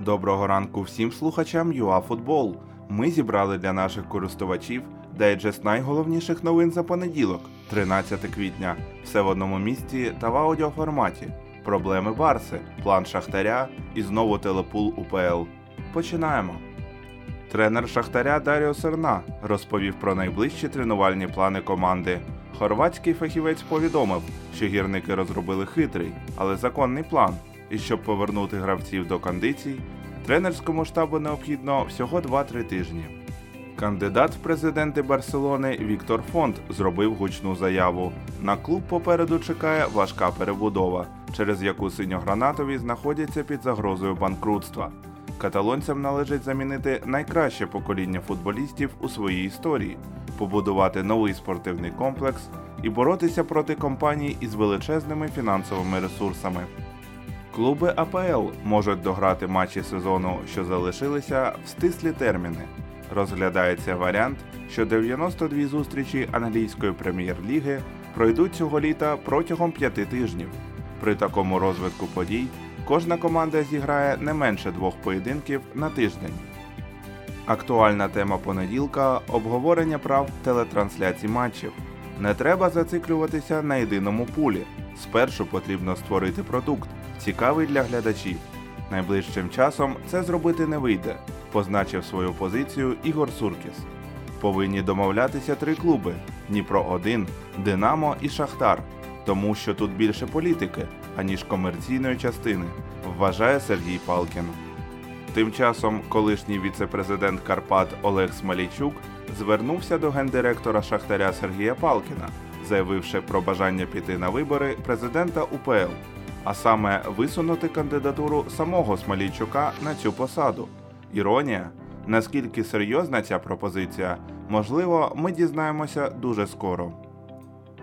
Доброго ранку всім слухачам ЮАФутбол. Ми зібрали для наших користувачів дайджест найголовніших новин за понеділок, 13 квітня. Все в одному місці та в аудіоформаті. Проблеми Барси, план Шахтаря і знову телепул УПЛ. Починаємо. Тренер Шахтаря Даріо Серна розповів про найближчі тренувальні плани команди. Хорватський фахівець повідомив, що гірники розробили хитрий, але законний план, і щоб повернути гравців до кондицій, тренерському штабу необхідно всього 2-3 тижні. Кандидат в президенти Барселони Віктор Фонт зробив гучну заяву. На клуб попереду чекає важка перебудова, через яку синьогранатові знаходяться під загрозою банкрутства. Каталонцям належить замінити найкраще покоління футболістів у своїй історії, побудувати новий спортивний комплекс і боротися проти компаній із величезними фінансовими ресурсами. Клуби АПЛ можуть дограти матчі сезону, що залишилися в стислі терміни. Розглядається варіант, що 92 зустрічі англійської прем'єр-ліги пройдуть цього літа протягом п'яти тижнів. При такому розвитку подій кожна команда зіграє не менше двох поєдинків на тиждень. Актуальна тема понеділка обговорення прав телетрансляцій матчів. Не треба зациклюватися на єдиному пулі. Спершу потрібно створити продукт, цікавий для глядачів. Найближчим часом це зробити не вийде, позначив свою позицію Ігор Суркіс. Повинні домовлятися три клуби: Дніпро 1 Динамо і Шахтар, тому що тут більше політики, аніж комерційної частини, вважає Сергій Палкін. Тим часом колишній віце-президент Карпат Олег Смалійчук звернувся до гендиректора Шахтаря Сергія Палкіна, заявивши про бажання піти на вибори президента УПЛ, а саме висунути кандидатуру самого Смалійчука на цю посаду. Іронія, наскільки серйозна ця пропозиція, можливо, ми дізнаємося дуже скоро.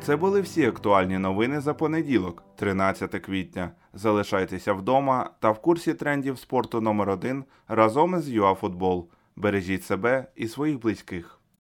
Це були всі актуальні новини за понеділок, 13 квітня. Залишайтеся вдома та в курсі трендів спорту номер 1 разом із ЮАФутбол. Бережіть себе і своїх близьких.